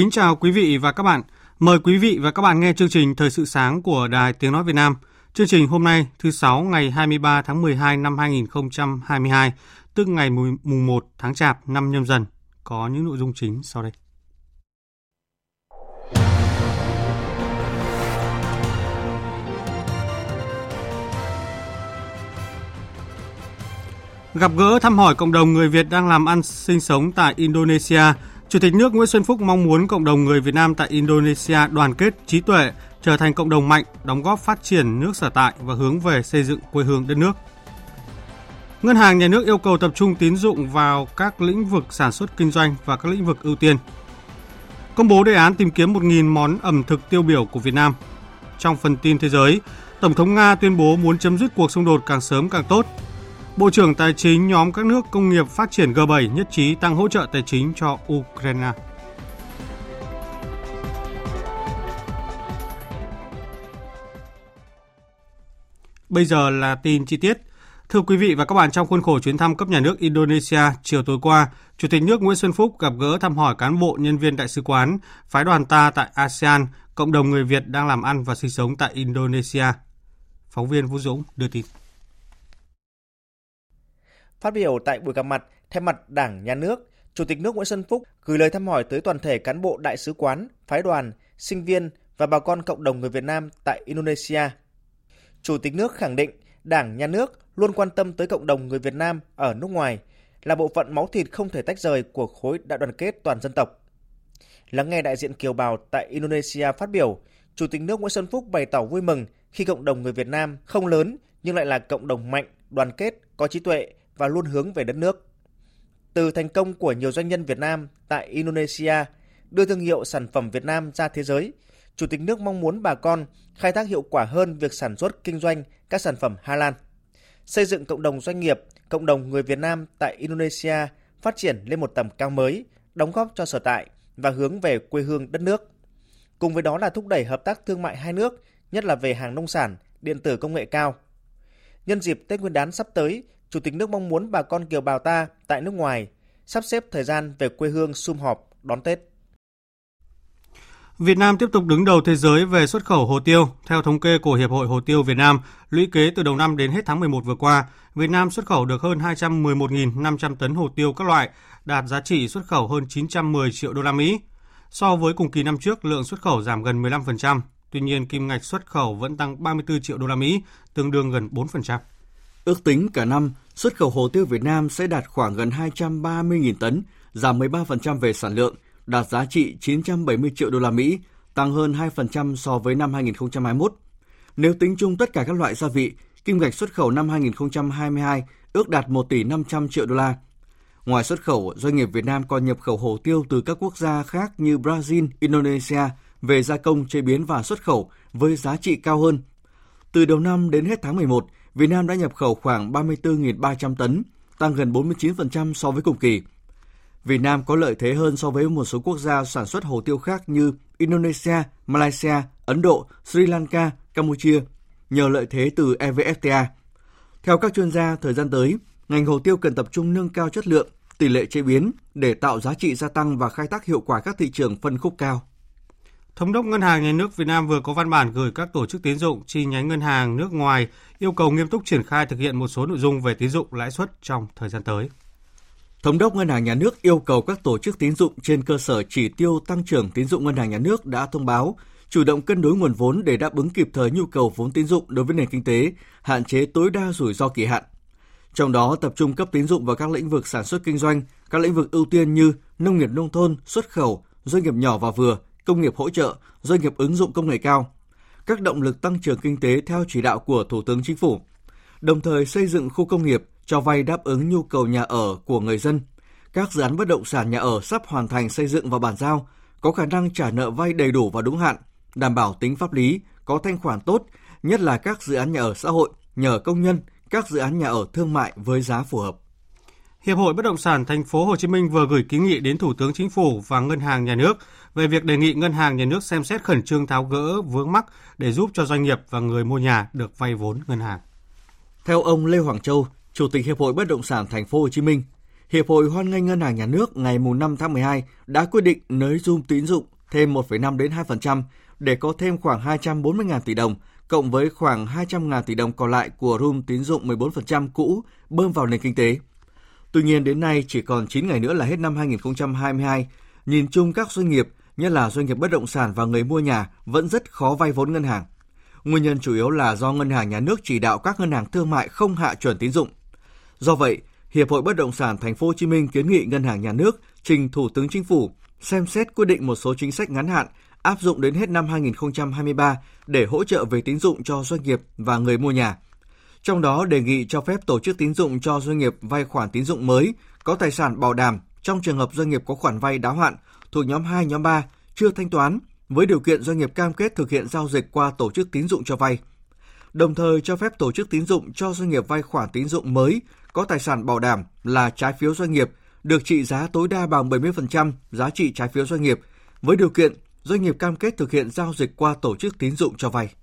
Kính chào quý vị và các bạn. Mời quý vị và các bạn nghe chương trình Thời sự sáng của Đài Tiếng Nói Việt Nam. Chương trình hôm nay thứ Sáu ngày 23 tháng 12 năm 2022, tức ngày mùng 1 tháng Chạp năm nhâm dần. Có những nội dung chính sau đây. Gặp gỡ thăm hỏi cộng đồng người Việt đang làm ăn sinh sống tại Indonesia – Chủ tịch nước Nguyễn Xuân Phúc mong muốn cộng đồng người Việt Nam tại Indonesia đoàn kết trí tuệ, trở thành cộng đồng mạnh, đóng góp phát triển nước sở tại và hướng về xây dựng quê hương đất nước. Ngân hàng nhà nước yêu cầu tập trung tín dụng vào các lĩnh vực sản xuất kinh doanh và các lĩnh vực ưu tiên. Công bố đề án tìm kiếm 1.000 món ẩm thực tiêu biểu của Việt Nam. Trong phần tin thế giới, Tổng thống Nga tuyên bố muốn chấm dứt cuộc xung đột càng sớm càng tốt Bộ trưởng Tài chính nhóm các nước công nghiệp phát triển G7 nhất trí tăng hỗ trợ tài chính cho Ukraine. Bây giờ là tin chi tiết. Thưa quý vị và các bạn, trong khuôn khổ chuyến thăm cấp nhà nước Indonesia chiều tối qua, Chủ tịch nước Nguyễn Xuân Phúc gặp gỡ thăm hỏi cán bộ nhân viên đại sứ quán, phái đoàn ta tại ASEAN, cộng đồng người Việt đang làm ăn và sinh sống tại Indonesia. Phóng viên Vũ Dũng đưa tin. Phát biểu tại buổi gặp mặt, thay mặt Đảng, Nhà nước, Chủ tịch nước Nguyễn Xuân Phúc gửi lời thăm hỏi tới toàn thể cán bộ đại sứ quán, phái đoàn, sinh viên và bà con cộng đồng người Việt Nam tại Indonesia. Chủ tịch nước khẳng định Đảng, Nhà nước luôn quan tâm tới cộng đồng người Việt Nam ở nước ngoài, là bộ phận máu thịt không thể tách rời của khối đại đoàn kết toàn dân tộc. Lắng nghe đại diện kiều bào tại Indonesia phát biểu, Chủ tịch nước Nguyễn Xuân Phúc bày tỏ vui mừng khi cộng đồng người Việt Nam không lớn nhưng lại là cộng đồng mạnh, đoàn kết, có trí tuệ và luôn hướng về đất nước. Từ thành công của nhiều doanh nhân Việt Nam tại Indonesia đưa thương hiệu sản phẩm Việt Nam ra thế giới, Chủ tịch nước mong muốn bà con khai thác hiệu quả hơn việc sản xuất kinh doanh các sản phẩm Hà Lan, xây dựng cộng đồng doanh nghiệp, cộng đồng người Việt Nam tại Indonesia phát triển lên một tầm cao mới, đóng góp cho sở tại và hướng về quê hương đất nước. Cùng với đó là thúc đẩy hợp tác thương mại hai nước, nhất là về hàng nông sản, điện tử công nghệ cao. Nhân dịp Tết Nguyên đán sắp tới, Chủ tịch nước mong muốn bà con kiều bào ta tại nước ngoài sắp xếp thời gian về quê hương sum họp đón Tết. Việt Nam tiếp tục đứng đầu thế giới về xuất khẩu hồ tiêu. Theo thống kê của Hiệp hội Hồ tiêu Việt Nam, lũy kế từ đầu năm đến hết tháng 11 vừa qua, Việt Nam xuất khẩu được hơn 211.500 tấn hồ tiêu các loại, đạt giá trị xuất khẩu hơn 910 triệu đô la Mỹ. So với cùng kỳ năm trước, lượng xuất khẩu giảm gần 15%. Tuy nhiên, kim ngạch xuất khẩu vẫn tăng 34 triệu đô la Mỹ, tương đương gần 4%. Ước tính cả năm, xuất khẩu hồ tiêu Việt Nam sẽ đạt khoảng gần 230.000 tấn, giảm 13% về sản lượng, đạt giá trị 970 triệu đô la Mỹ, tăng hơn 2% so với năm 2021. Nếu tính chung tất cả các loại gia vị, kim ngạch xuất khẩu năm 2022 ước đạt 1 tỷ 500 triệu đô la. Ngoài xuất khẩu, doanh nghiệp Việt Nam còn nhập khẩu hồ tiêu từ các quốc gia khác như Brazil, Indonesia về gia công, chế biến và xuất khẩu với giá trị cao hơn. Từ đầu năm đến hết tháng 11, Việt Nam đã nhập khẩu khoảng 34.300 tấn, tăng gần 49% so với cùng kỳ. Việt Nam có lợi thế hơn so với một số quốc gia sản xuất hồ tiêu khác như Indonesia, Malaysia, Ấn Độ, Sri Lanka, Campuchia, nhờ lợi thế từ EVFTA. Theo các chuyên gia, thời gian tới, ngành hồ tiêu cần tập trung nâng cao chất lượng, tỷ lệ chế biến để tạo giá trị gia tăng và khai thác hiệu quả các thị trường phân khúc cao. Thống đốc Ngân hàng Nhà nước Việt Nam vừa có văn bản gửi các tổ chức tín dụng chi nhánh ngân hàng nước ngoài yêu cầu nghiêm túc triển khai thực hiện một số nội dung về tín dụng lãi suất trong thời gian tới. Thống đốc Ngân hàng Nhà nước yêu cầu các tổ chức tín dụng trên cơ sở chỉ tiêu tăng trưởng tín dụng Ngân hàng Nhà nước đã thông báo chủ động cân đối nguồn vốn để đáp ứng kịp thời nhu cầu vốn tín dụng đối với nền kinh tế, hạn chế tối đa rủi ro kỳ hạn. Trong đó tập trung cấp tín dụng vào các lĩnh vực sản xuất kinh doanh, các lĩnh vực ưu tiên như nông nghiệp nông thôn, xuất khẩu, doanh nghiệp nhỏ và vừa, công nghiệp hỗ trợ, doanh nghiệp ứng dụng công nghệ cao. Các động lực tăng trưởng kinh tế theo chỉ đạo của Thủ tướng Chính phủ. Đồng thời xây dựng khu công nghiệp cho vay đáp ứng nhu cầu nhà ở của người dân. Các dự án bất động sản nhà ở sắp hoàn thành xây dựng và bàn giao, có khả năng trả nợ vay đầy đủ và đúng hạn, đảm bảo tính pháp lý, có thanh khoản tốt, nhất là các dự án nhà ở xã hội, nhờ công nhân, các dự án nhà ở thương mại với giá phù hợp. Hiệp hội Bất động sản Thành phố Hồ Chí Minh vừa gửi kiến nghị đến Thủ tướng Chính phủ và Ngân hàng Nhà nước về việc đề nghị Ngân hàng Nhà nước xem xét khẩn trương tháo gỡ vướng mắc để giúp cho doanh nghiệp và người mua nhà được vay vốn ngân hàng. Theo ông Lê Hoàng Châu, Chủ tịch Hiệp hội Bất động sản Thành phố Hồ Chí Minh, Hiệp hội hoan nghênh Ngân hàng Nhà nước ngày 5 tháng 12 đã quyết định nới zoom tín dụng thêm 1,5 đến 2% để có thêm khoảng 240.000 tỷ đồng cộng với khoảng 200.000 tỷ đồng còn lại của room tín dụng 14% cũ bơm vào nền kinh tế. Tuy nhiên đến nay chỉ còn 9 ngày nữa là hết năm 2022, nhìn chung các doanh nghiệp, nhất là doanh nghiệp bất động sản và người mua nhà vẫn rất khó vay vốn ngân hàng. Nguyên nhân chủ yếu là do ngân hàng nhà nước chỉ đạo các ngân hàng thương mại không hạ chuẩn tín dụng. Do vậy, Hiệp hội Bất động sản Thành phố Hồ Chí Minh kiến nghị ngân hàng nhà nước trình Thủ tướng Chính phủ xem xét quyết định một số chính sách ngắn hạn áp dụng đến hết năm 2023 để hỗ trợ về tín dụng cho doanh nghiệp và người mua nhà. Trong đó đề nghị cho phép tổ chức tín dụng cho doanh nghiệp vay khoản tín dụng mới có tài sản bảo đảm trong trường hợp doanh nghiệp có khoản vay đáo hạn thuộc nhóm 2, nhóm 3 chưa thanh toán với điều kiện doanh nghiệp cam kết thực hiện giao dịch qua tổ chức tín dụng cho vay. Đồng thời cho phép tổ chức tín dụng cho doanh nghiệp vay khoản tín dụng mới có tài sản bảo đảm là trái phiếu doanh nghiệp được trị giá tối đa bằng 70% giá trị trái phiếu doanh nghiệp với điều kiện doanh nghiệp cam kết thực hiện giao dịch qua tổ chức tín dụng cho vay.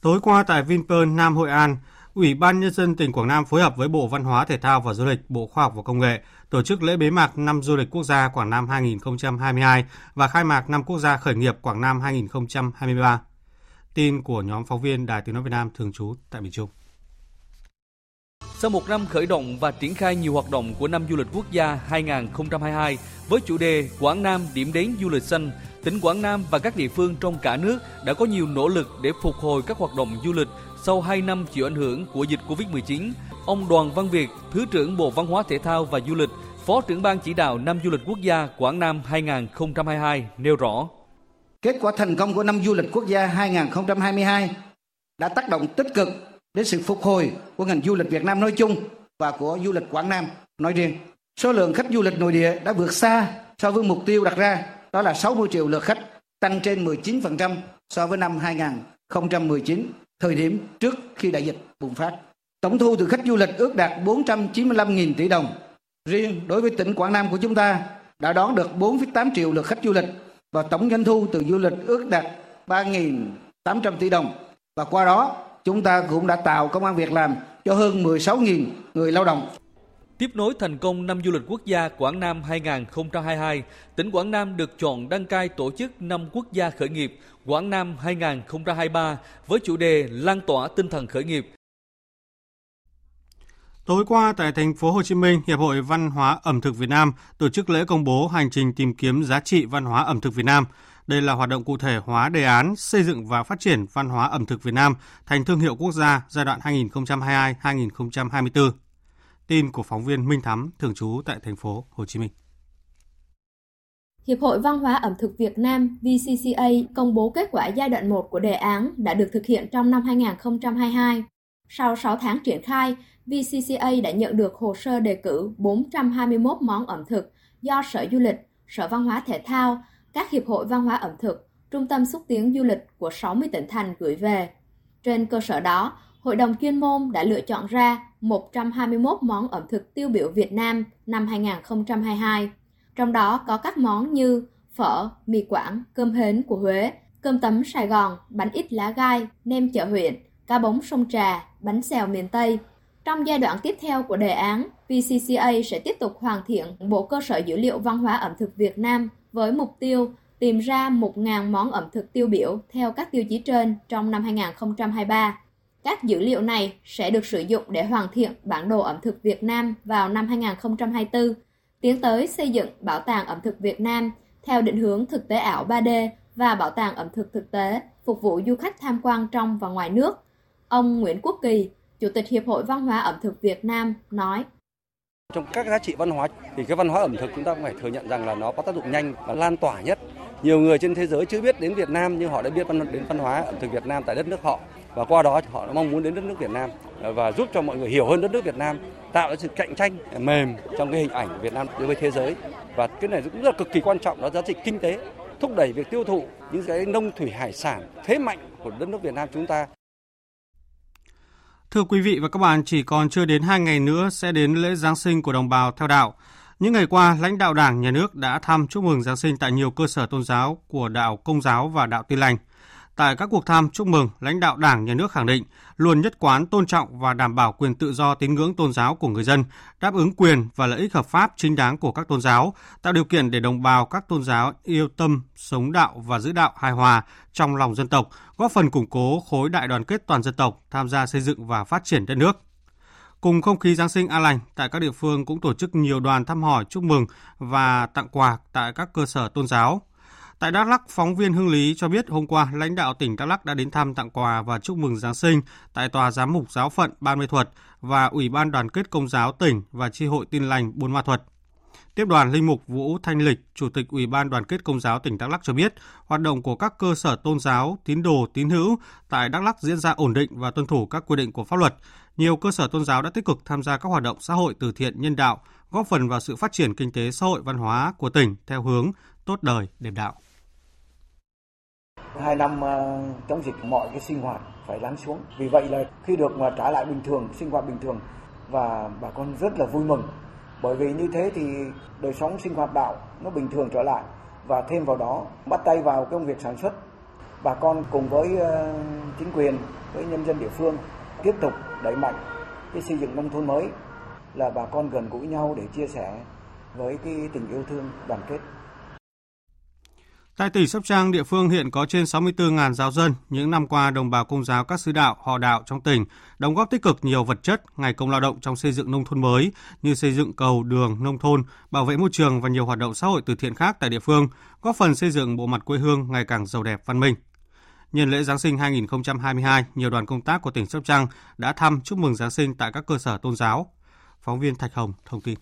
Tối qua tại Vinpearl Nam Hội An, Ủy ban Nhân dân tỉnh Quảng Nam phối hợp với Bộ Văn hóa Thể thao và Du lịch, Bộ Khoa học và Công nghệ tổ chức lễ bế mạc năm du lịch quốc gia Quảng Nam 2022 và khai mạc năm quốc gia khởi nghiệp Quảng Nam 2023. Tin của nhóm phóng viên Đài Tiếng Nói Việt Nam thường trú tại miền Trung. Sau một năm khởi động và triển khai nhiều hoạt động của năm du lịch quốc gia 2022 với chủ đề Quảng Nam điểm đến du lịch xanh, tỉnh Quảng Nam và các địa phương trong cả nước đã có nhiều nỗ lực để phục hồi các hoạt động du lịch sau 2 năm chịu ảnh hưởng của dịch Covid-19. Ông Đoàn Văn Việt, Thứ trưởng Bộ Văn hóa Thể thao và Du lịch, Phó trưởng ban chỉ đạo năm du lịch quốc gia Quảng Nam 2022 nêu rõ. Kết quả thành công của năm du lịch quốc gia 2022 đã tác động tích cực đến sự phục hồi của ngành du lịch Việt Nam nói chung và của du lịch Quảng Nam nói riêng. Số lượng khách du lịch nội địa đã vượt xa so với mục tiêu đặt ra, đó là 60 triệu lượt khách, tăng trên 19% so với năm 2019, thời điểm trước khi đại dịch bùng phát. Tổng thu từ khách du lịch ước đạt 495.000 tỷ đồng. Riêng đối với tỉnh Quảng Nam của chúng ta đã đón được 4,8 triệu lượt khách du lịch và tổng doanh thu từ du lịch ước đạt 3.800 tỷ đồng. Và qua đó chúng ta cũng đã tạo công an việc làm cho hơn 16.000 người lao động. Tiếp nối thành công năm du lịch quốc gia Quảng Nam 2022, tỉnh Quảng Nam được chọn đăng cai tổ chức năm quốc gia khởi nghiệp Quảng Nam 2023 với chủ đề lan tỏa tinh thần khởi nghiệp. Tối qua tại thành phố Hồ Chí Minh, Hiệp hội Văn hóa ẩm thực Việt Nam tổ chức lễ công bố hành trình tìm kiếm giá trị văn hóa ẩm thực Việt Nam. Đây là hoạt động cụ thể hóa đề án xây dựng và phát triển văn hóa ẩm thực Việt Nam thành thương hiệu quốc gia giai đoạn 2022-2024. Tin của phóng viên Minh Thắm thường trú tại thành phố Hồ Chí Minh. Hiệp hội Văn hóa ẩm thực Việt Nam VCCA công bố kết quả giai đoạn 1 của đề án đã được thực hiện trong năm 2022. Sau 6 tháng triển khai, VCCA đã nhận được hồ sơ đề cử 421 món ẩm thực do Sở Du lịch, Sở Văn hóa Thể thao, các hiệp hội văn hóa ẩm thực, trung tâm xúc tiến du lịch của 60 tỉnh thành gửi về. Trên cơ sở đó, Hội đồng chuyên môn đã lựa chọn ra 121 món ẩm thực tiêu biểu Việt Nam năm 2022. Trong đó có các món như phở, mì quảng, cơm hến của Huế, cơm tấm Sài Gòn, bánh ít lá gai, nem chợ huyện, cá bống sông trà, bánh xèo miền Tây. Trong giai đoạn tiếp theo của đề án, VCCA sẽ tiếp tục hoàn thiện bộ cơ sở dữ liệu văn hóa ẩm thực Việt Nam với mục tiêu tìm ra 1.000 món ẩm thực tiêu biểu theo các tiêu chí trên trong năm 2023. Các dữ liệu này sẽ được sử dụng để hoàn thiện bản đồ ẩm thực Việt Nam vào năm 2024, tiến tới xây dựng Bảo tàng ẩm thực Việt Nam theo định hướng thực tế ảo 3D và Bảo tàng ẩm thực thực tế phục vụ du khách tham quan trong và ngoài nước. Ông Nguyễn Quốc Kỳ, Chủ tịch Hiệp hội Văn hóa ẩm thực Việt Nam nói. Trong các giá trị văn hóa thì cái văn hóa ẩm thực chúng ta cũng phải thừa nhận rằng là nó có tác dụng nhanh và lan tỏa nhất. Nhiều người trên thế giới chưa biết đến Việt Nam nhưng họ đã biết đến văn hóa ẩm thực Việt Nam tại đất nước họ và qua đó họ mong muốn đến đất nước Việt Nam à, và giúp cho mọi người hiểu hơn đất nước Việt Nam, tạo ra sự cạnh tranh mềm trong cái hình ảnh Việt Nam đối với thế giới và cái này cũng rất là cực kỳ quan trọng đó giá trị kinh tế thúc đẩy việc tiêu thụ những cái nông thủy hải sản thế mạnh của đất nước Việt Nam chúng ta. Thưa quý vị và các bạn, chỉ còn chưa đến 2 ngày nữa sẽ đến lễ Giáng sinh của đồng bào theo đạo. Những ngày qua, lãnh đạo Đảng, Nhà nước đã thăm chúc mừng Giáng sinh tại nhiều cơ sở tôn giáo của đạo Công giáo và đạo Tin lành. Tại các cuộc thăm chúc mừng, lãnh đạo Đảng, Nhà nước khẳng định luôn nhất quán tôn trọng và đảm bảo quyền tự do tín ngưỡng tôn giáo của người dân, đáp ứng quyền và lợi ích hợp pháp chính đáng của các tôn giáo, tạo điều kiện để đồng bào các tôn giáo yêu tâm, sống đạo và giữ đạo hài hòa trong lòng dân tộc, góp phần củng cố khối đại đoàn kết toàn dân tộc, tham gia xây dựng và phát triển đất nước. Cùng không khí Giáng sinh an lành, tại các địa phương cũng tổ chức nhiều đoàn thăm hỏi, chúc mừng và tặng quà tại các cơ sở tôn giáo. Tại Đắk Lắk, phóng viên Hưng Lý cho biết hôm qua lãnh đạo tỉnh Đắk Lắk đã đến thăm tặng quà và chúc mừng Giáng sinh tại tòa giám mục giáo phận Ban Mê Thuật và Ủy ban đoàn kết công giáo tỉnh và tri hội tin lành Buôn Ma Thuật. Tiếp đoàn Linh mục Vũ Thanh Lịch, Chủ tịch Ủy ban đoàn kết công giáo tỉnh Đắk Lắk cho biết, hoạt động của các cơ sở tôn giáo, tín đồ, tín hữu tại Đắk Lắk diễn ra ổn định và tuân thủ các quy định của pháp luật. Nhiều cơ sở tôn giáo đã tích cực tham gia các hoạt động xã hội từ thiện nhân đạo, góp phần vào sự phát triển kinh tế xã hội văn hóa của tỉnh theo hướng tốt đời đẹp đạo. Hai năm trong chống dịch mọi cái sinh hoạt phải lắng xuống. Vì vậy là khi được mà trả lại bình thường, sinh hoạt bình thường và bà con rất là vui mừng. Bởi vì như thế thì đời sống sinh hoạt đạo nó bình thường trở lại và thêm vào đó bắt tay vào công việc sản xuất. Bà con cùng với ờ, chính quyền, với nhân dân địa phương tiếp tục đẩy mạnh cái xây dựng nông thôn mới là bà con gần gũi nhau để chia sẻ với cái tình yêu thương đoàn kết Tại tỉnh Sóc Trăng, địa phương hiện có trên 64.000 giáo dân. Những năm qua, đồng bào công giáo các sứ đạo, họ đạo trong tỉnh đóng góp tích cực nhiều vật chất, ngày công lao động trong xây dựng nông thôn mới như xây dựng cầu, đường, nông thôn, bảo vệ môi trường và nhiều hoạt động xã hội từ thiện khác tại địa phương, góp phần xây dựng bộ mặt quê hương ngày càng giàu đẹp văn minh. Nhân lễ Giáng sinh 2022, nhiều đoàn công tác của tỉnh Sóc Trăng đã thăm chúc mừng Giáng sinh tại các cơ sở tôn giáo. Phóng viên Thạch Hồng thông tin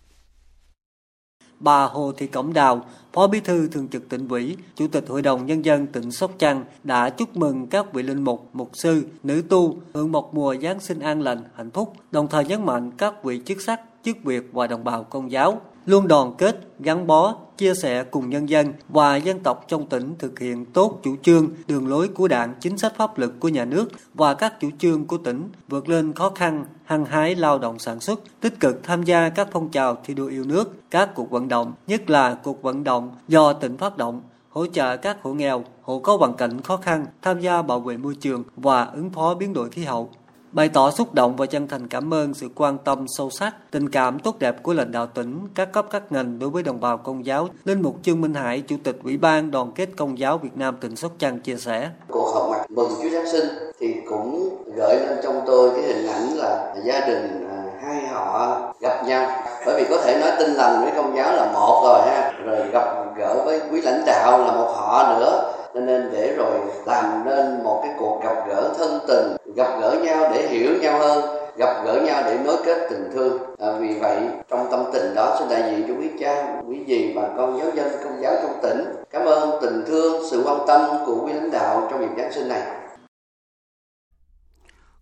bà Hồ Thị Cẩm Đào, Phó Bí thư Thường trực tỉnh ủy, Chủ tịch Hội đồng Nhân dân tỉnh Sóc Trăng đã chúc mừng các vị linh mục, mục sư, nữ tu hưởng một mùa Giáng sinh an lành, hạnh phúc, đồng thời nhấn mạnh các vị chức sắc, chức việc và đồng bào công giáo luôn đoàn kết, gắn bó, chia sẻ cùng nhân dân và dân tộc trong tỉnh thực hiện tốt chủ trương, đường lối của đảng, chính sách pháp luật của nhà nước và các chủ trương của tỉnh vượt lên khó khăn, hăng hái lao động sản xuất, tích cực tham gia các phong trào thi đua yêu nước, các cuộc vận động, nhất là cuộc vận động do tỉnh phát động, hỗ trợ các hộ nghèo, hộ có hoàn cảnh khó khăn, tham gia bảo vệ môi trường và ứng phó biến đổi khí hậu bày tỏ xúc động và chân thành cảm ơn sự quan tâm sâu sắc, tình cảm tốt đẹp của lãnh đạo tỉnh, các cấp các ngành đối với đồng bào công giáo. Linh mục Trương Minh Hải, Chủ tịch Ủy ban Đoàn kết Công giáo Việt Nam tỉnh Sóc Trăng chia sẻ. Cuộc họp mặt mừng Chúa Giáng sinh thì cũng gợi lên trong tôi cái hình ảnh là gia đình à, hai họ gặp nhau bởi vì có thể nói tin lành với công giáo là một rồi ha rồi gặp gỡ với quý lãnh đạo là một họ nữa nên để rồi làm nên một cái cuộc gặp gỡ thân tình gặp gỡ nhau để hiểu nhau hơn gặp gỡ nhau để nối kết tình thương. À, vì vậy trong tâm tình đó xin đại diện cho quý cha quý dì bà con giáo dân công giáo trong tỉnh cảm ơn tình thương sự quan tâm của quý lãnh đạo trong dịp giáng sinh này.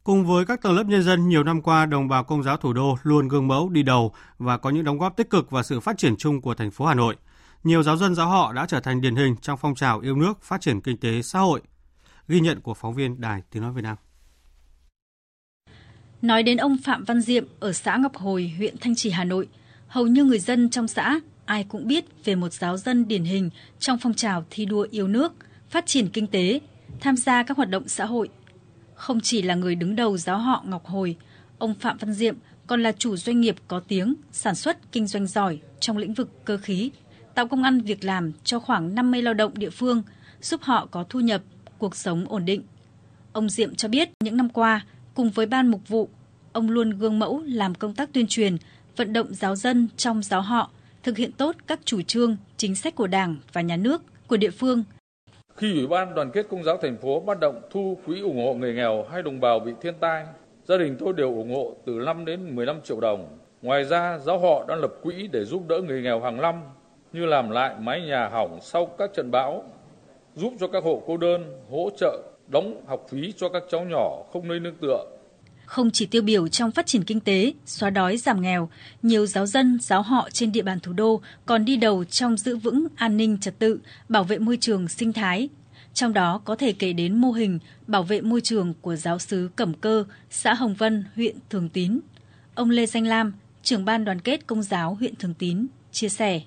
Cùng với các tầng lớp nhân dân, nhiều năm qua, đồng bào công giáo thủ đô luôn gương mẫu đi đầu và có những đóng góp tích cực vào sự phát triển chung của thành phố Hà Nội nhiều giáo dân giáo họ đã trở thành điển hình trong phong trào yêu nước, phát triển kinh tế xã hội. Ghi nhận của phóng viên Đài Tiếng Nói Việt Nam. Nói đến ông Phạm Văn Diệm ở xã Ngọc Hồi, huyện Thanh Trì, Hà Nội, hầu như người dân trong xã ai cũng biết về một giáo dân điển hình trong phong trào thi đua yêu nước, phát triển kinh tế, tham gia các hoạt động xã hội. Không chỉ là người đứng đầu giáo họ Ngọc Hồi, ông Phạm Văn Diệm còn là chủ doanh nghiệp có tiếng, sản xuất kinh doanh giỏi trong lĩnh vực cơ khí, tạo công ăn việc làm cho khoảng 50 lao động địa phương, giúp họ có thu nhập, cuộc sống ổn định. Ông Diệm cho biết những năm qua, cùng với ban mục vụ, ông luôn gương mẫu làm công tác tuyên truyền, vận động giáo dân trong giáo họ, thực hiện tốt các chủ trương, chính sách của Đảng và Nhà nước, của địa phương. Khi Ủy ban Đoàn kết Công giáo thành phố bắt động thu quỹ ủng hộ người nghèo hay đồng bào bị thiên tai, gia đình tôi đều ủng hộ từ 5 đến 15 triệu đồng. Ngoài ra, giáo họ đã lập quỹ để giúp đỡ người nghèo hàng năm như làm lại mái nhà hỏng sau các trận bão, giúp cho các hộ cô đơn, hỗ trợ đóng học phí cho các cháu nhỏ không nơi nương tựa. Không chỉ tiêu biểu trong phát triển kinh tế, xóa đói giảm nghèo, nhiều giáo dân, giáo họ trên địa bàn thủ đô còn đi đầu trong giữ vững an ninh trật tự, bảo vệ môi trường sinh thái. Trong đó có thể kể đến mô hình bảo vệ môi trường của giáo sứ Cẩm Cơ, xã Hồng Vân, huyện Thường Tín. Ông Lê Danh Lam, trưởng ban đoàn kết công giáo huyện Thường Tín, chia sẻ.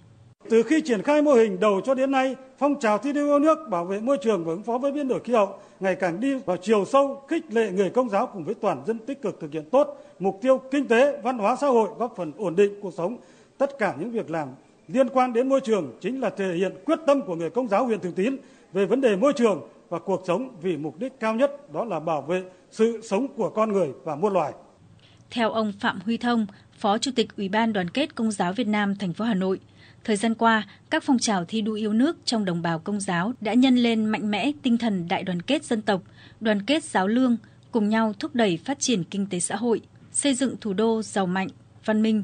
Từ khi triển khai mô hình đầu cho đến nay, phong trào thi đua yêu nước bảo vệ môi trường và ứng phó với biến đổi khí hậu ngày càng đi vào chiều sâu, khích lệ người công giáo cùng với toàn dân tích cực thực hiện tốt mục tiêu kinh tế, văn hóa xã hội góp phần ổn định cuộc sống. Tất cả những việc làm liên quan đến môi trường chính là thể hiện quyết tâm của người công giáo huyện Thường Tín về vấn đề môi trường và cuộc sống vì mục đích cao nhất đó là bảo vệ sự sống của con người và muôn loài. Theo ông Phạm Huy Thông, Phó Chủ tịch Ủy ban Đoàn kết Công giáo Việt Nam thành phố Hà Nội, Thời gian qua, các phong trào thi đua yêu nước trong đồng bào công giáo đã nhân lên mạnh mẽ tinh thần đại đoàn kết dân tộc, đoàn kết giáo lương, cùng nhau thúc đẩy phát triển kinh tế xã hội, xây dựng thủ đô giàu mạnh, văn minh.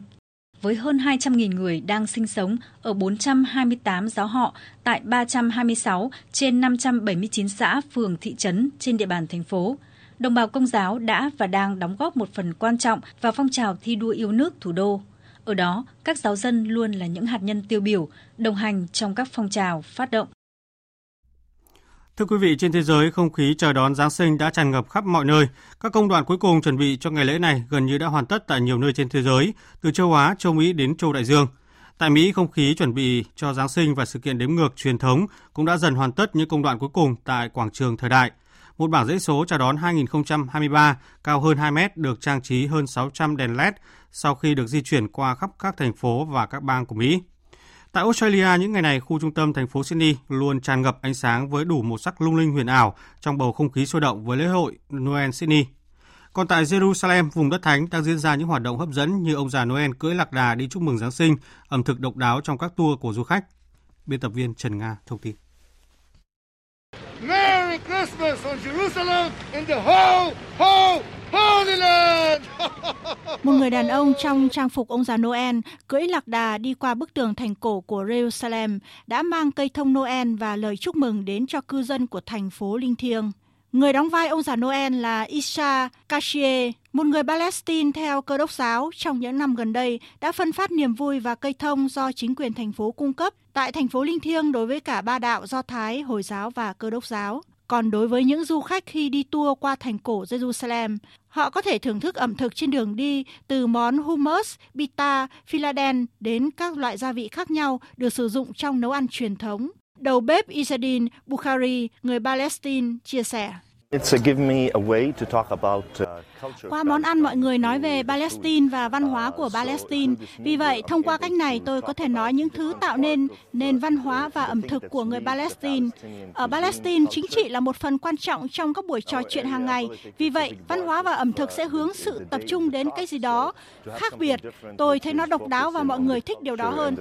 Với hơn 200.000 người đang sinh sống ở 428 giáo họ tại 326 trên 579 xã, phường, thị trấn trên địa bàn thành phố, đồng bào công giáo đã và đang đóng góp một phần quan trọng vào phong trào thi đua yêu nước thủ đô. Ở đó, các giáo dân luôn là những hạt nhân tiêu biểu, đồng hành trong các phong trào phát động. Thưa quý vị, trên thế giới, không khí chờ đón Giáng sinh đã tràn ngập khắp mọi nơi. Các công đoạn cuối cùng chuẩn bị cho ngày lễ này gần như đã hoàn tất tại nhiều nơi trên thế giới, từ châu Á, châu Mỹ đến châu Đại Dương. Tại Mỹ, không khí chuẩn bị cho Giáng sinh và sự kiện đếm ngược truyền thống cũng đã dần hoàn tất những công đoạn cuối cùng tại quảng trường thời đại. Một bảng dãy số chào đón 2023 cao hơn 2 mét được trang trí hơn 600 đèn LED sau khi được di chuyển qua khắp các thành phố và các bang của Mỹ. Tại Australia, những ngày này, khu trung tâm thành phố Sydney luôn tràn ngập ánh sáng với đủ màu sắc lung linh huyền ảo trong bầu không khí sôi động với lễ hội Noel Sydney. Còn tại Jerusalem, vùng đất thánh đang diễn ra những hoạt động hấp dẫn như ông già Noel cưỡi lạc đà đi chúc mừng Giáng sinh, ẩm thực độc đáo trong các tour của du khách. Biên tập viên Trần Nga thông tin. Merry Christmas on Jerusalem in the whole, whole Holy Land! Một người đàn ông trong trang phục ông già Noel cưỡi lạc đà đi qua bức tường thành cổ của Jerusalem đã mang cây thông Noel và lời chúc mừng đến cho cư dân của thành phố linh thiêng. Người đóng vai ông già Noel là Isha Kashie, một người Palestine theo cơ đốc giáo trong những năm gần đây đã phân phát niềm vui và cây thông do chính quyền thành phố cung cấp tại thành phố Linh Thiêng đối với cả ba đạo Do Thái, Hồi giáo và cơ đốc giáo. Còn đối với những du khách khi đi tour qua thành cổ Jerusalem, họ có thể thưởng thức ẩm thực trên đường đi từ món hummus, pita, philaden đến các loại gia vị khác nhau được sử dụng trong nấu ăn truyền thống. Đầu bếp Isadin Bukhari, người Palestine, chia sẻ. Qua món ăn mọi người nói về Palestine và văn hóa của Palestine. Vì vậy, thông qua cách này tôi có thể nói những thứ tạo nên nền văn hóa và ẩm thực của người Palestine. Ở Palestine, chính trị là một phần quan trọng trong các buổi trò chuyện hàng ngày. Vì vậy, văn hóa và ẩm thực sẽ hướng sự tập trung đến cái gì đó khác biệt. Tôi thấy nó độc đáo và mọi người thích điều đó hơn.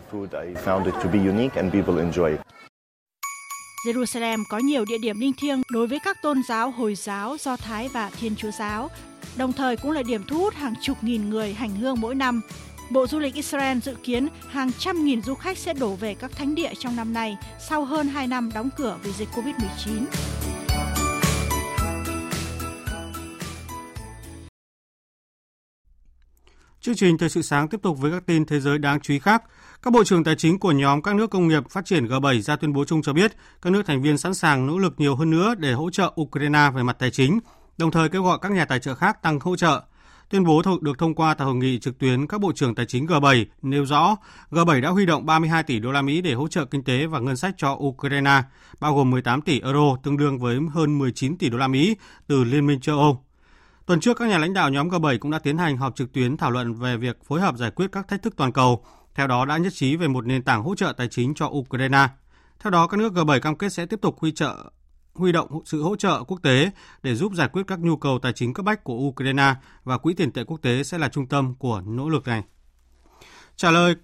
Jerusalem có nhiều địa điểm linh thiêng đối với các tôn giáo Hồi giáo, Do Thái và Thiên Chúa giáo, đồng thời cũng là điểm thu hút hàng chục nghìn người hành hương mỗi năm. Bộ Du lịch Israel dự kiến hàng trăm nghìn du khách sẽ đổ về các thánh địa trong năm nay sau hơn 2 năm đóng cửa vì dịch Covid-19. Chương trình Thời sự sáng tiếp tục với các tin thế giới đáng chú ý khác. Các bộ trưởng tài chính của nhóm các nước công nghiệp phát triển G7 ra tuyên bố chung cho biết các nước thành viên sẵn sàng nỗ lực nhiều hơn nữa để hỗ trợ Ukraine về mặt tài chính, đồng thời kêu gọi các nhà tài trợ khác tăng hỗ trợ. Tuyên bố được thông qua tại hội nghị trực tuyến các bộ trưởng tài chính G7 nêu rõ G7 đã huy động 32 tỷ đô la Mỹ để hỗ trợ kinh tế và ngân sách cho Ukraine, bao gồm 18 tỷ euro tương đương với hơn 19 tỷ đô la Mỹ từ Liên minh châu Âu. Tuần trước, các nhà lãnh đạo nhóm G7 cũng đã tiến hành họp trực tuyến thảo luận về việc phối hợp giải quyết các thách thức toàn cầu, theo đó đã nhất trí về một nền tảng hỗ trợ tài chính cho Ukraine. Theo đó, các nước G7 cam kết sẽ tiếp tục huy trợ huy động sự hỗ trợ quốc tế để giúp giải quyết các nhu cầu tài chính cấp bách của Ukraine và Quỹ tiền tệ quốc tế sẽ là trung tâm của nỗ lực này. Trả lời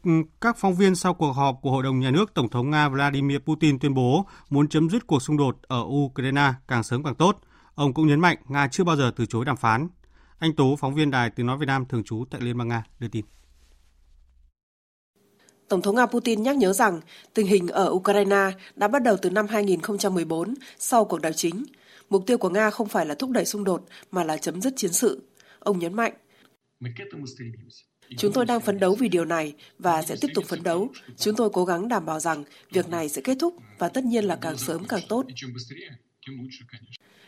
các phóng viên sau cuộc họp của Hội đồng Nhà nước, Tổng thống Nga Vladimir Putin tuyên bố muốn chấm dứt cuộc xung đột ở Ukraine càng sớm càng tốt. Ông cũng nhấn mạnh Nga chưa bao giờ từ chối đàm phán. Anh Tú, phóng viên đài Tiếng Nói Việt Nam thường trú tại Liên bang Nga, đưa tin. Tổng thống Nga Putin nhắc nhớ rằng tình hình ở Ukraine đã bắt đầu từ năm 2014 sau cuộc đảo chính. Mục tiêu của Nga không phải là thúc đẩy xung đột mà là chấm dứt chiến sự. Ông nhấn mạnh. Chúng tôi đang phấn đấu vì điều này và sẽ tiếp tục phấn đấu. Chúng tôi cố gắng đảm bảo rằng việc này sẽ kết thúc và tất nhiên là càng sớm càng tốt.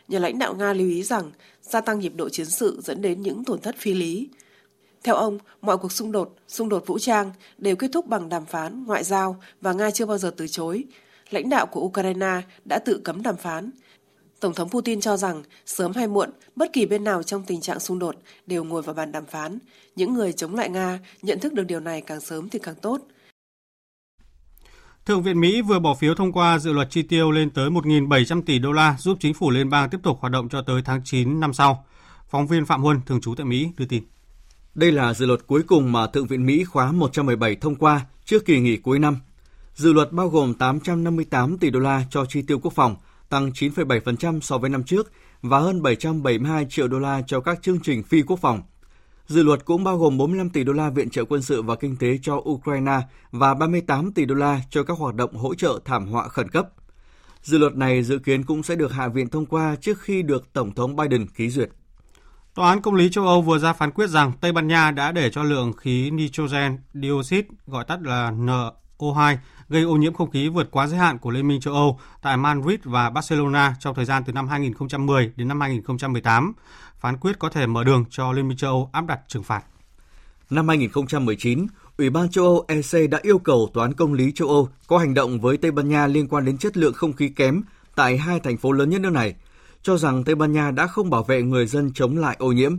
Nhà lãnh đạo Nga lưu ý rằng gia tăng nhịp độ chiến sự dẫn đến những tổn thất phi lý. Theo ông, mọi cuộc xung đột, xung đột vũ trang đều kết thúc bằng đàm phán, ngoại giao và Nga chưa bao giờ từ chối. Lãnh đạo của Ukraine đã tự cấm đàm phán. Tổng thống Putin cho rằng sớm hay muộn, bất kỳ bên nào trong tình trạng xung đột đều ngồi vào bàn đàm phán. Những người chống lại Nga nhận thức được điều này càng sớm thì càng tốt. Thượng viện Mỹ vừa bỏ phiếu thông qua dự luật chi tiêu lên tới 1.700 tỷ đô la giúp chính phủ liên bang tiếp tục hoạt động cho tới tháng 9 năm sau. Phóng viên Phạm Huân, thường trú tại Mỹ, đưa tin. Đây là dự luật cuối cùng mà Thượng viện Mỹ khóa 117 thông qua trước kỳ nghỉ cuối năm. Dự luật bao gồm 858 tỷ đô la cho chi tiêu quốc phòng, tăng 9,7% so với năm trước và hơn 772 triệu đô la cho các chương trình phi quốc phòng. Dự luật cũng bao gồm 45 tỷ đô la viện trợ quân sự và kinh tế cho Ukraine và 38 tỷ đô la cho các hoạt động hỗ trợ thảm họa khẩn cấp. Dự luật này dự kiến cũng sẽ được Hạ viện thông qua trước khi được Tổng thống Biden ký duyệt. Tòa án Công lý châu Âu vừa ra phán quyết rằng Tây Ban Nha đã để cho lượng khí nitrogen dioxide, gọi tắt là NO2, gây ô nhiễm không khí vượt quá giới hạn của Liên minh châu Âu tại Madrid và Barcelona trong thời gian từ năm 2010 đến năm 2018. Phán quyết có thể mở đường cho Liên minh châu Âu áp đặt trừng phạt. Năm 2019, Ủy ban châu Âu EC đã yêu cầu Tòa án Công lý châu Âu có hành động với Tây Ban Nha liên quan đến chất lượng không khí kém tại hai thành phố lớn nhất nước này – cho rằng Tây Ban Nha đã không bảo vệ người dân chống lại ô nhiễm.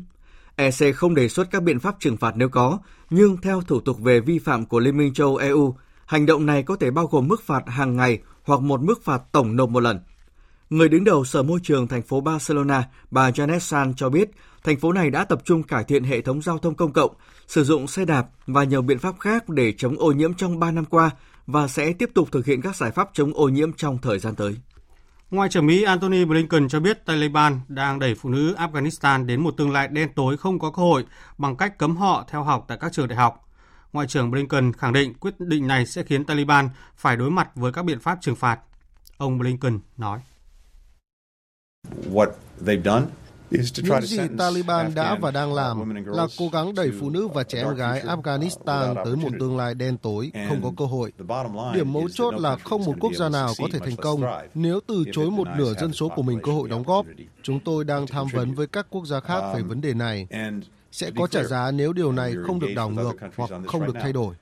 EC không đề xuất các biện pháp trừng phạt nếu có, nhưng theo thủ tục về vi phạm của Liên minh châu EU, hành động này có thể bao gồm mức phạt hàng ngày hoặc một mức phạt tổng nộp một lần. Người đứng đầu Sở Môi trường thành phố Barcelona, bà Janet San cho biết, thành phố này đã tập trung cải thiện hệ thống giao thông công cộng, sử dụng xe đạp và nhiều biện pháp khác để chống ô nhiễm trong 3 năm qua và sẽ tiếp tục thực hiện các giải pháp chống ô nhiễm trong thời gian tới. Ngoại trưởng Mỹ Antony Blinken cho biết Taliban đang đẩy phụ nữ Afghanistan đến một tương lai đen tối không có cơ hội bằng cách cấm họ theo học tại các trường đại học. Ngoại trưởng Blinken khẳng định quyết định này sẽ khiến Taliban phải đối mặt với các biện pháp trừng phạt. Ông Blinken nói. What they've done những gì Taliban đã và đang làm là cố gắng đẩy phụ nữ và trẻ em gái Afghanistan tới một tương lai đen tối, không có cơ hội. Điểm mấu chốt là không một quốc gia nào có thể thành công nếu từ chối một nửa dân số của mình cơ hội đóng góp. Chúng tôi đang tham vấn với các quốc gia khác về vấn đề này. Sẽ có trả giá nếu điều này không được đảo ngược hoặc không được thay đổi.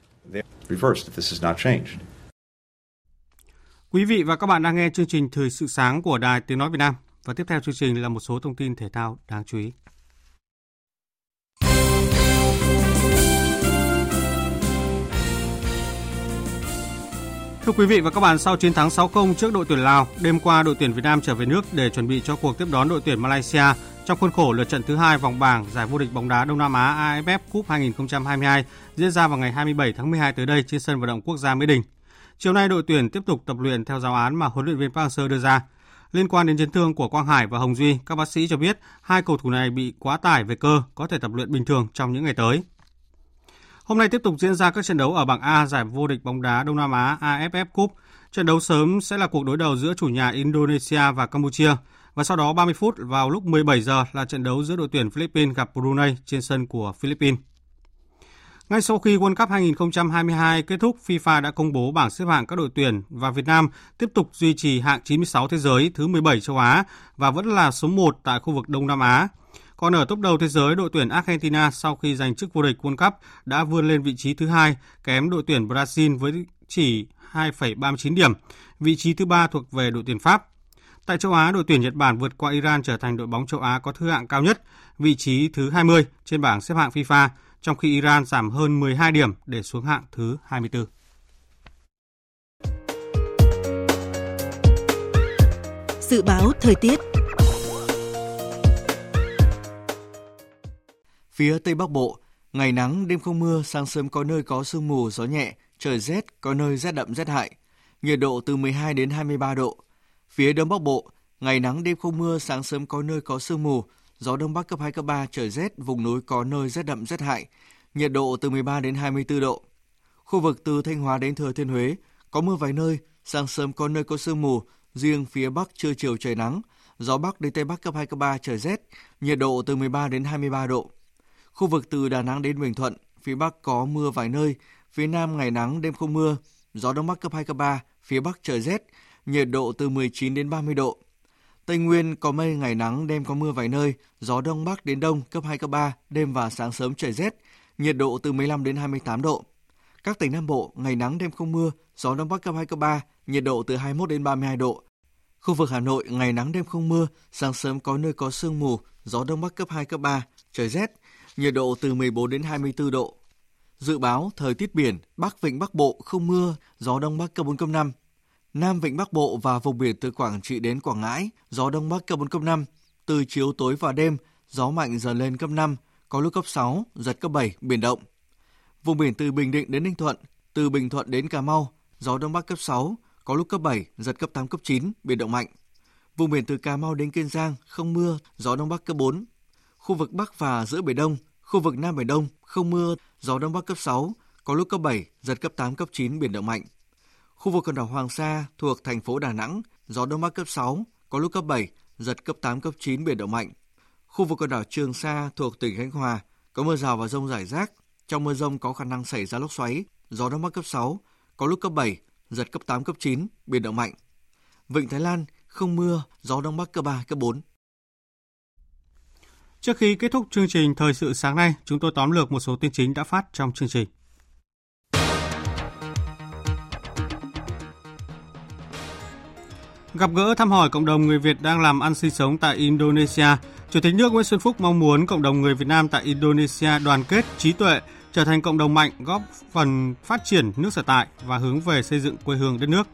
Quý vị và các bạn đang nghe chương trình Thời sự sáng của Đài Tiếng Nói Việt Nam. Và tiếp theo chương trình là một số thông tin thể thao đáng chú ý. Thưa quý vị và các bạn, sau chiến thắng 6-0 trước đội tuyển Lào, đêm qua đội tuyển Việt Nam trở về nước để chuẩn bị cho cuộc tiếp đón đội tuyển Malaysia trong khuôn khổ lượt trận thứ hai vòng bảng giải vô địch bóng đá Đông Nam Á AFF Cup 2022 diễn ra vào ngày 27 tháng 12 tới đây trên sân vận động quốc gia Mỹ Đình. Chiều nay đội tuyển tiếp tục tập luyện theo giáo án mà huấn luyện viên Park Hang-seo đưa ra. Liên quan đến chấn thương của Quang Hải và Hồng Duy, các bác sĩ cho biết hai cầu thủ này bị quá tải về cơ, có thể tập luyện bình thường trong những ngày tới. Hôm nay tiếp tục diễn ra các trận đấu ở bảng A giải vô địch bóng đá Đông Nam Á AFF Cup. Trận đấu sớm sẽ là cuộc đối đầu giữa chủ nhà Indonesia và Campuchia và sau đó 30 phút vào lúc 17 giờ là trận đấu giữa đội tuyển Philippines gặp Brunei trên sân của Philippines. Ngay sau khi World Cup 2022 kết thúc, FIFA đã công bố bảng xếp hạng các đội tuyển và Việt Nam tiếp tục duy trì hạng 96 thế giới, thứ 17 châu Á và vẫn là số 1 tại khu vực Đông Nam Á. Còn ở top đầu thế giới, đội tuyển Argentina sau khi giành chức vô địch World Cup đã vươn lên vị trí thứ hai, kém đội tuyển Brazil với chỉ 2,39 điểm. Vị trí thứ ba thuộc về đội tuyển Pháp. Tại châu Á, đội tuyển Nhật Bản vượt qua Iran trở thành đội bóng châu Á có thứ hạng cao nhất, vị trí thứ 20 trên bảng xếp hạng FIFA trong khi Iran giảm hơn 12 điểm để xuống hạng thứ 24. Dự báo thời tiết Phía Tây Bắc Bộ, ngày nắng, đêm không mưa, sáng sớm có nơi có sương mù, gió nhẹ, trời rét, có nơi rét đậm rét hại. Nhiệt độ từ 12 đến 23 độ. Phía Đông Bắc Bộ, ngày nắng, đêm không mưa, sáng sớm có nơi có sương mù, gió đông bắc cấp 2 cấp 3 trời rét, vùng núi có nơi rét đậm rét hại, nhiệt độ từ 13 đến 24 độ. Khu vực từ Thanh Hóa đến Thừa Thiên Huế có mưa vài nơi, sáng sớm có nơi có sương mù, riêng phía Bắc trưa chiều trời nắng, gió Bắc đến Tây Bắc cấp 2 cấp 3 trời rét, nhiệt độ từ 13 đến 23 độ. Khu vực từ Đà Nẵng đến Bình Thuận, phía Bắc có mưa vài nơi, phía Nam ngày nắng đêm không mưa, gió Đông Bắc cấp 2 cấp 3, phía Bắc trời rét, nhiệt độ từ 19 đến 30 độ. Tây Nguyên có mây ngày nắng, đêm có mưa vài nơi, gió đông bắc đến đông cấp 2 cấp 3, đêm và sáng sớm trời rét, nhiệt độ từ 15 đến 28 độ. Các tỉnh Nam Bộ ngày nắng đêm không mưa, gió đông bắc cấp 2 cấp 3, nhiệt độ từ 21 đến 32 độ. Khu vực Hà Nội ngày nắng đêm không mưa, sáng sớm có nơi có sương mù, gió đông bắc cấp 2 cấp 3, trời rét, nhiệt độ từ 14 đến 24 độ. Dự báo thời tiết biển, Bắc Vịnh Bắc Bộ không mưa, gió đông bắc cấp 4 cấp 5, Nam Vịnh Bắc Bộ và vùng biển từ Quảng Trị đến Quảng Ngãi, gió Đông Bắc cấp 4, cấp 5. Từ chiều tối và đêm, gió mạnh dần lên cấp 5, có lúc cấp 6, giật cấp 7, biển động. Vùng biển từ Bình Định đến Ninh Thuận, từ Bình Thuận đến Cà Mau, gió Đông Bắc cấp 6, có lúc cấp 7, giật cấp 8, cấp 9, biển động mạnh. Vùng biển từ Cà Mau đến Kiên Giang, không mưa, gió Đông Bắc cấp 4. Khu vực Bắc và giữa Biển Đông, khu vực Nam Biển Đông, không mưa, gió Đông Bắc cấp 6, có lúc cấp 7, giật cấp 8, cấp 9, biển động mạnh. Khu vực quần đảo Hoàng Sa thuộc thành phố Đà Nẵng, gió đông bắc cấp 6, có lúc cấp 7, giật cấp 8, cấp 9, biển động mạnh. Khu vực quần đảo Trường Sa thuộc tỉnh Khánh Hòa, có mưa rào và rông rải rác. Trong mưa rông có khả năng xảy ra lốc xoáy, gió đông bắc cấp 6, có lúc cấp 7, giật cấp 8, cấp 9, biển động mạnh. Vịnh Thái Lan, không mưa, gió đông bắc cấp 3, cấp 4. Trước khi kết thúc chương trình Thời sự sáng nay, chúng tôi tóm lược một số tin chính đã phát trong chương trình. Gặp gỡ thăm hỏi cộng đồng người Việt đang làm ăn sinh sống tại Indonesia, Chủ tịch nước Nguyễn Xuân Phúc mong muốn cộng đồng người Việt Nam tại Indonesia đoàn kết, trí tuệ, trở thành cộng đồng mạnh góp phần phát triển nước sở tại và hướng về xây dựng quê hương đất nước.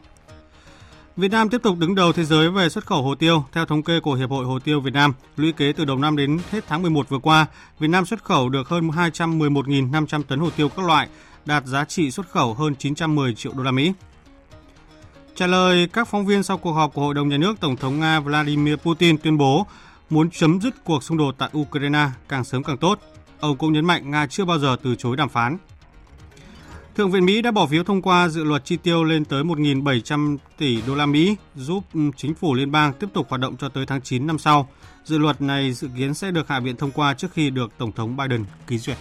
Việt Nam tiếp tục đứng đầu thế giới về xuất khẩu hồ tiêu. Theo thống kê của Hiệp hội Hồ tiêu Việt Nam, lũy kế từ đầu năm đến hết tháng 11 vừa qua, Việt Nam xuất khẩu được hơn 211.500 tấn hồ tiêu các loại, đạt giá trị xuất khẩu hơn 910 triệu đô la Mỹ. Trả lời các phóng viên sau cuộc họp của Hội đồng Nhà nước, Tổng thống Nga Vladimir Putin tuyên bố muốn chấm dứt cuộc xung đột tại Ukraine càng sớm càng tốt. Ông cũng nhấn mạnh Nga chưa bao giờ từ chối đàm phán. Thượng viện Mỹ đã bỏ phiếu thông qua dự luật chi tiêu lên tới 1.700 tỷ đô la Mỹ, giúp chính phủ liên bang tiếp tục hoạt động cho tới tháng 9 năm sau. Dự luật này dự kiến sẽ được Hạ viện thông qua trước khi được Tổng thống Biden ký duyệt.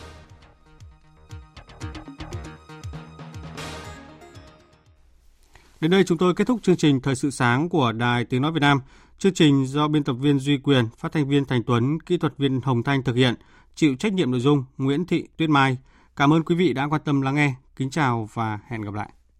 Đến đây chúng tôi kết thúc chương trình Thời sự sáng của Đài Tiếng Nói Việt Nam. Chương trình do biên tập viên Duy Quyền, phát thanh viên Thành Tuấn, kỹ thuật viên Hồng Thanh thực hiện, chịu trách nhiệm nội dung Nguyễn Thị Tuyết Mai. Cảm ơn quý vị đã quan tâm lắng nghe. Kính chào và hẹn gặp lại.